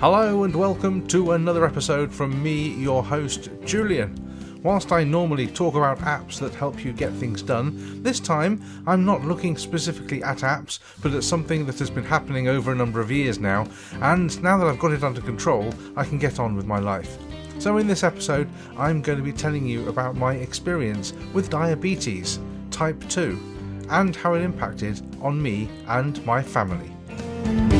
Hello and welcome to another episode from me, your host, Julian. Whilst I normally talk about apps that help you get things done, this time I'm not looking specifically at apps, but at something that has been happening over a number of years now, and now that I've got it under control, I can get on with my life. So, in this episode, I'm going to be telling you about my experience with diabetes, type 2, and how it impacted on me and my family.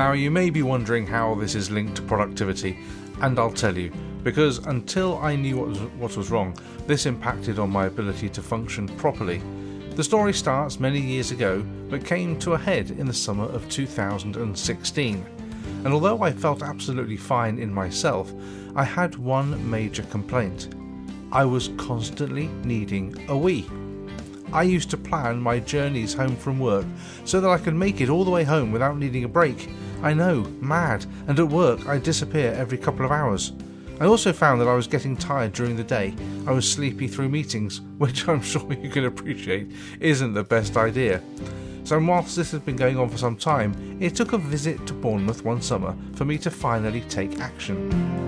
Now, you may be wondering how this is linked to productivity, and I'll tell you, because until I knew what was, what was wrong, this impacted on my ability to function properly. The story starts many years ago, but came to a head in the summer of 2016. And although I felt absolutely fine in myself, I had one major complaint. I was constantly needing a wee. I used to plan my journeys home from work so that I could make it all the way home without needing a break. I know, mad, and at work I disappear every couple of hours. I also found that I was getting tired during the day. I was sleepy through meetings, which I'm sure you can appreciate isn't the best idea. So, whilst this has been going on for some time, it took a visit to Bournemouth one summer for me to finally take action.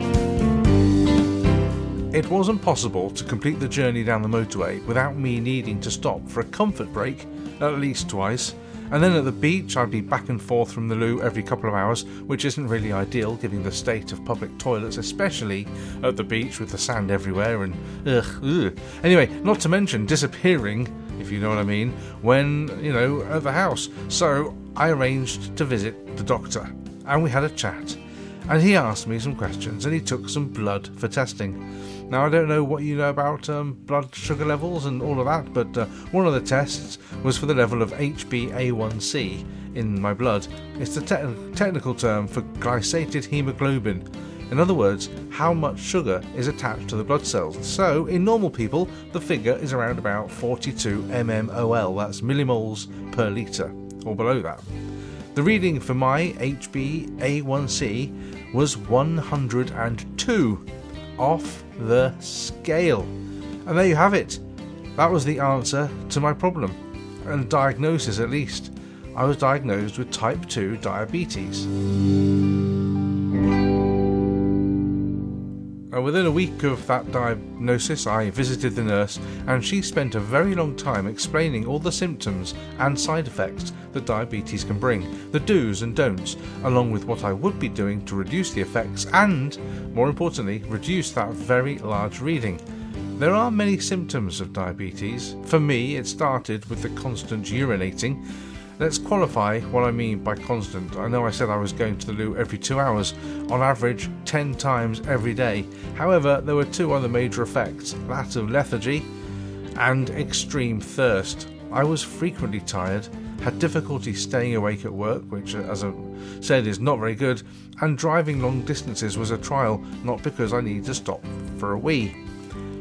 It wasn't possible to complete the journey down the motorway without me needing to stop for a comfort break at least twice and then at the beach, I'd be back and forth from the loo every couple of hours, which isn't really ideal given the state of public toilets, especially at the beach with the sand everywhere and ugh, ugh. Anyway, not to mention disappearing, if you know what I mean, when, you know, at the house. So I arranged to visit the doctor, and we had a chat. And he asked me some questions, and he took some blood for testing. Now, I don't know what you know about um, blood sugar levels and all of that, but uh, one of the tests was for the level of HbA1c in my blood. It's the te- technical term for glycated hemoglobin. In other words, how much sugar is attached to the blood cells. So, in normal people, the figure is around about 42 mmol, that's millimoles per litre, or below that. The reading for my HbA1c was 102 off the scale. And there you have it. That was the answer to my problem, and diagnosis at least. I was diagnosed with type 2 diabetes. Uh, within a week of that diagnosis, I visited the nurse, and she spent a very long time explaining all the symptoms and side effects that diabetes can bring, the do's and don'ts, along with what I would be doing to reduce the effects and, more importantly, reduce that very large reading. There are many symptoms of diabetes. For me, it started with the constant urinating Let's qualify what I mean by constant. I know I said I was going to the loo every two hours, on average 10 times every day. However, there were two other major effects that of lethargy and extreme thirst. I was frequently tired, had difficulty staying awake at work, which, as I said, is not very good, and driving long distances was a trial, not because I needed to stop for a wee.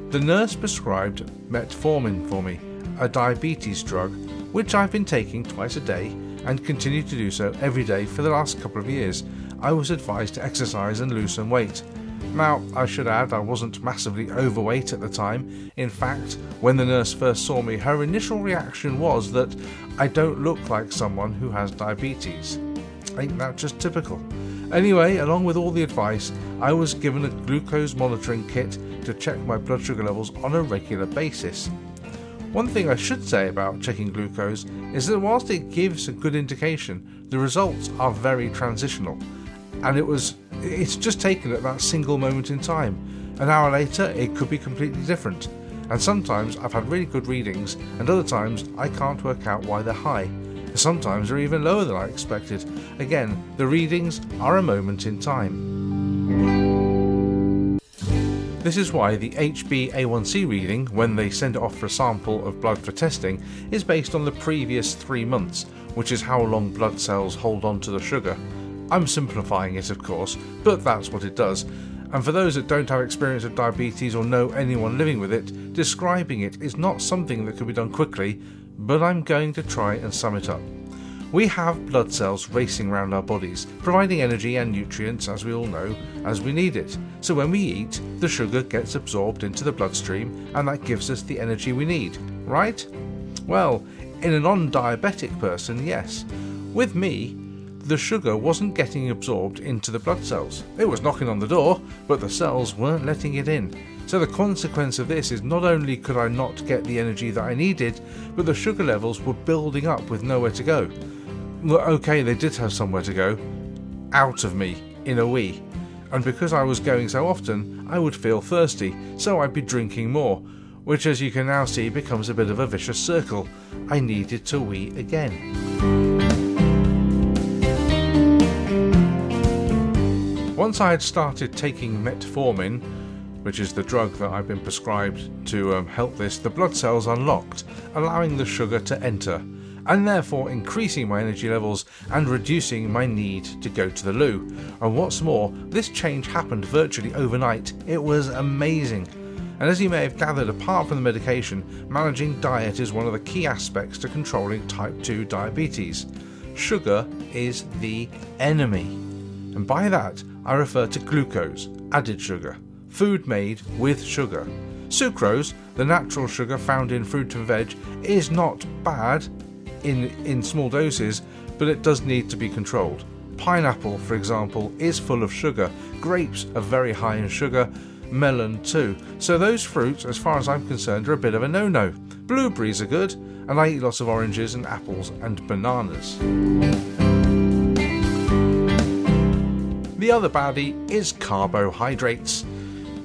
The nurse prescribed metformin for me, a diabetes drug which I've been taking twice a day and continue to do so every day for the last couple of years. I was advised to exercise and lose some weight. Now, I should add, I wasn't massively overweight at the time. In fact, when the nurse first saw me, her initial reaction was that I don't look like someone who has diabetes. Ain't that just typical? Anyway, along with all the advice, I was given a glucose monitoring kit to check my blood sugar levels on a regular basis. One thing I should say about checking glucose is that whilst it gives a good indication, the results are very transitional, and it was it's just taken at that single moment in time. An hour later, it could be completely different. And sometimes I've had really good readings, and other times I can't work out why they're high. Sometimes they're even lower than I expected. Again, the readings are a moment in time. This is why the HbA1c reading, when they send it off for a sample of blood for testing, is based on the previous three months, which is how long blood cells hold on to the sugar. I'm simplifying it, of course, but that's what it does. And for those that don't have experience of diabetes or know anyone living with it, describing it is not something that can be done quickly, but I'm going to try and sum it up. We have blood cells racing around our bodies, providing energy and nutrients, as we all know, as we need it. So when we eat, the sugar gets absorbed into the bloodstream, and that gives us the energy we need, right? Well, In a non diabetic person, yes. With me, the sugar wasn't getting absorbed into the blood cells. It was knocking on the door, but the cells weren't letting it in. So the consequence of this is not only could I not get the energy that I needed, but the sugar levels were building up with nowhere to go. Well, okay, they did have somewhere to go, out of me in a wee. And because I was going so often, I would feel thirsty, so I'd be drinking more, which, as you can now see, becomes a bit of a vicious circle. I needed to wee again. Once I had started taking metformin, which is the drug that I've been prescribed to um, help this, the blood cells unlocked, allowing the sugar to enter, and therefore increasing my energy levels and reducing my need to go to the loo. And what's more, this change happened virtually overnight. It was amazing. And as you may have gathered, apart from the medication, managing diet is one of the key aspects to controlling type 2 diabetes. Sugar is the enemy. And by that, I refer to glucose, added sugar food made with sugar. Sucrose, the natural sugar found in fruit and veg, is not bad in, in small doses, but it does need to be controlled. Pineapple, for example, is full of sugar. Grapes are very high in sugar. Melon, too. So, those fruits, as far as I'm concerned, are a bit of a no no. Blueberries are good, and I eat lots of oranges and apples and bananas. The other baddie is carbohydrates.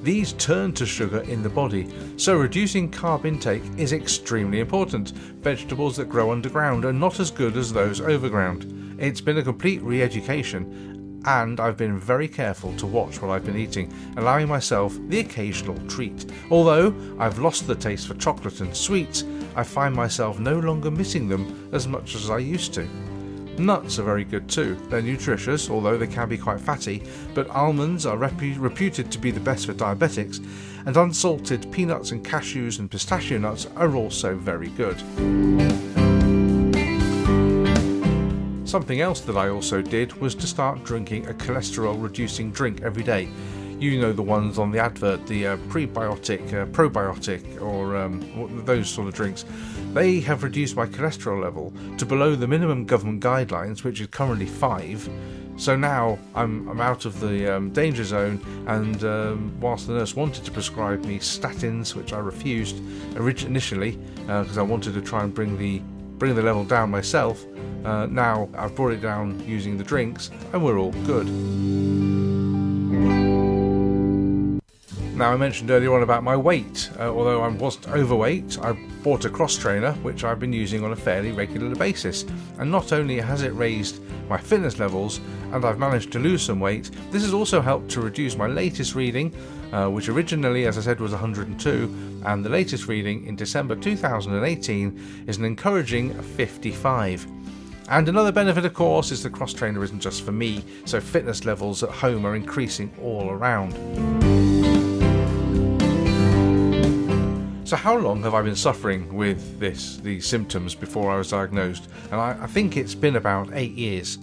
These turn to sugar in the body, so reducing carb intake is extremely important. Vegetables that grow underground are not as good as those overground. It's been a complete re education, and I've been very careful to watch what I've been eating, allowing myself the occasional treat. Although I've lost the taste for chocolate and sweets, I find myself no longer missing them as much as I used to. Nuts are very good too. They're nutritious, although they can be quite fatty, but almonds are repu- reputed to be the best for diabetics, and unsalted peanuts and cashews and pistachio nuts are also very good. Something else that I also did was to start drinking a cholesterol reducing drink every day you know the ones on the advert, the uh, prebiotic, uh, probiotic, or um, those sort of drinks. They have reduced my cholesterol level to below the minimum government guidelines, which is currently five. So now I'm, I'm out of the um, danger zone, and um, whilst the nurse wanted to prescribe me statins, which I refused initially because uh, I wanted to try and bring the bring the level down myself, uh, now I've brought it down using the drinks, and we're all good. Now, I mentioned earlier on about my weight. Uh, although I wasn't overweight, I bought a cross trainer which I've been using on a fairly regular basis. And not only has it raised my fitness levels and I've managed to lose some weight, this has also helped to reduce my latest reading, uh, which originally, as I said, was 102, and the latest reading in December 2018 is an encouraging 55. And another benefit, of course, is the cross trainer isn't just for me, so fitness levels at home are increasing all around. So, how long have I been suffering with this, these symptoms before I was diagnosed? And I, I think it's been about eight years.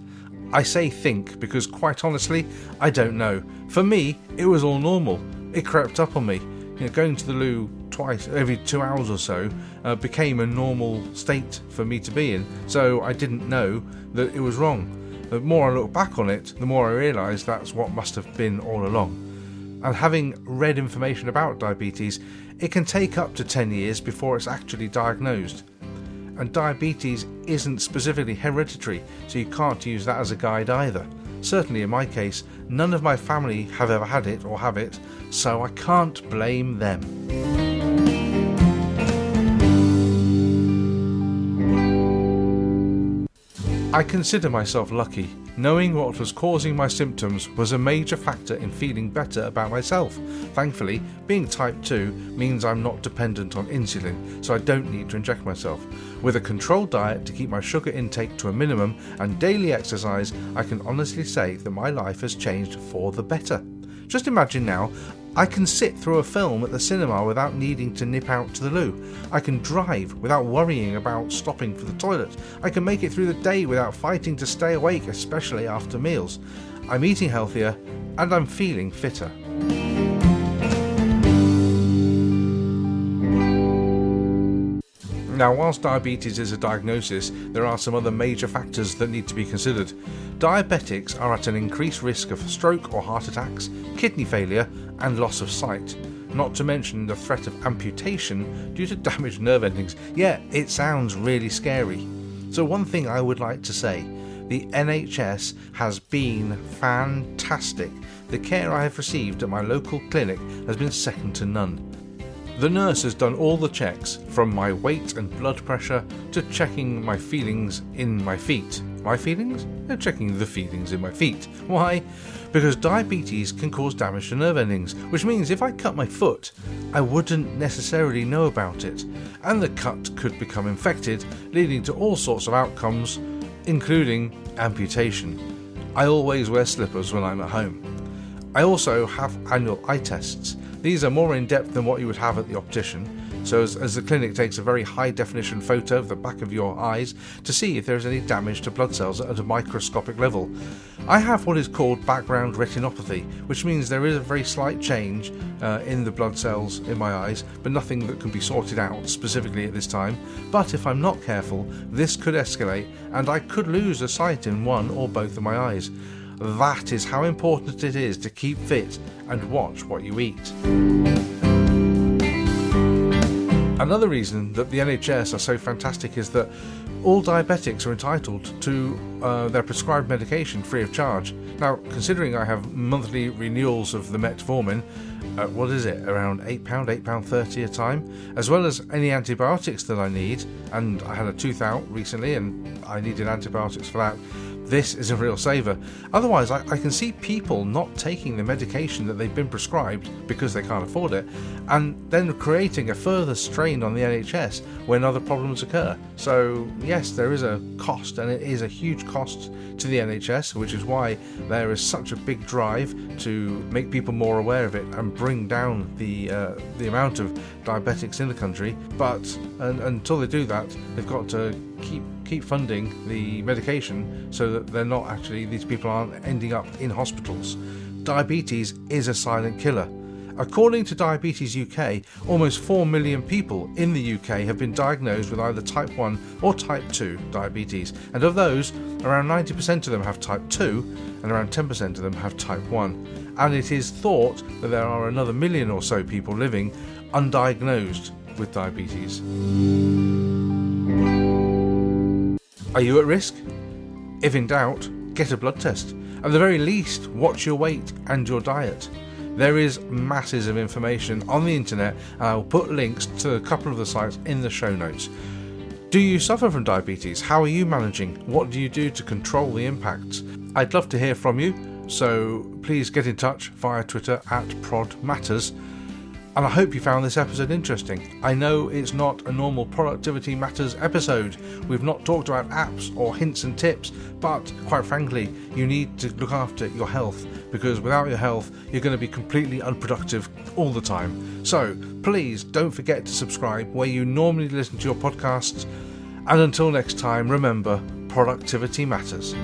I say think because, quite honestly, I don't know. For me, it was all normal. It crept up on me. You know, going to the loo twice every two hours or so uh, became a normal state for me to be in. So I didn't know that it was wrong. The more I look back on it, the more I realise that's what must have been all along. And having read information about diabetes, it can take up to 10 years before it's actually diagnosed. And diabetes isn't specifically hereditary, so you can't use that as a guide either. Certainly in my case, none of my family have ever had it or have it, so I can't blame them. I consider myself lucky Knowing what was causing my symptoms was a major factor in feeling better about myself. Thankfully, being type 2 means I'm not dependent on insulin, so I don't need to inject myself. With a controlled diet to keep my sugar intake to a minimum and daily exercise, I can honestly say that my life has changed for the better. Just imagine now I can sit through a film at the cinema without needing to nip out to the loo. I can drive without worrying about stopping for the toilet. I can make it through the day without fighting to stay awake, especially after meals. I'm eating healthier and I'm feeling fitter. Now, whilst diabetes is a diagnosis, there are some other major factors that need to be considered. Diabetics are at an increased risk of stroke or heart attacks, kidney failure, and loss of sight. Not to mention the threat of amputation due to damaged nerve endings. Yeah, it sounds really scary. So, one thing I would like to say the NHS has been fantastic. The care I have received at my local clinic has been second to none. The nurse has done all the checks, from my weight and blood pressure to checking my feelings in my feet. My feelings? They're checking the feelings in my feet. Why? Because diabetes can cause damage to nerve endings, which means if I cut my foot, I wouldn't necessarily know about it, and the cut could become infected, leading to all sorts of outcomes, including amputation. I always wear slippers when I'm at home. I also have annual eye tests. These are more in depth than what you would have at the optician. So, as, as, the clinic takes a very high definition photo of the back of your eyes to see if there is any damage to blood cells at a microscopic level. I have what is called background retinopathy, which means there is a very slight change uh, in the blood cells in my eyes, but nothing that can be sorted out specifically at this time. But if I'm not careful, this could escalate and I could lose a sight in one or both of my eyes. That is how important it is to keep fit and watch what you eat. Another reason that the NHS are so fantastic is that all diabetics are entitled to uh, their prescribed medication free of charge. Now, considering I have monthly renewals of the metformin, uh, what is it, around £8, £8.30 a time, as well as any antibiotics that I need, and I had a tooth out recently and I needed antibiotics for that, this is a real saver. Otherwise, I, I, can see people not taking the medication that they've been prescribed because they can't afford it, and then creating a further strain on the NHS when other problems occur. So, yes, there is a cost, and it is a huge cost to the NHS, which is why there is such a big drive to make people more aware of it and bring down the uh, the amount of diabetics in the country. But and, until they do that, they've got to keep keep funding the medication so that they're not actually these people aren't ending up in hospitals. Diabetes is a silent killer. According to Diabetes UK, almost 4 million people in the UK have been diagnosed with either type 1 or type 2 diabetes, and of those, around 90% of them have type 2 and around 10% of them have type 1. And it is thought that there are another million or so people living undiagnosed with diabetes. Are you at risk? If in doubt, get a blood test. At the very least, watch your weight and your diet. There is masses of information on the internet, and I will put links to a couple of the sites in the show notes. Do you suffer from diabetes? How are you managing? What do you do to control the impacts? I'd love to hear from you, so please get in touch via Twitter at Prod Matters and I hope you found this episode interesting. I know it's not a normal Productivity Matters episode. We've not talked about apps or hints and tips, but quite frankly, you need to look after your health because without your health, you're going to be completely unproductive all the time. So please don't forget to subscribe where you normally listen to your podcasts. And until next time, remember productivity matters.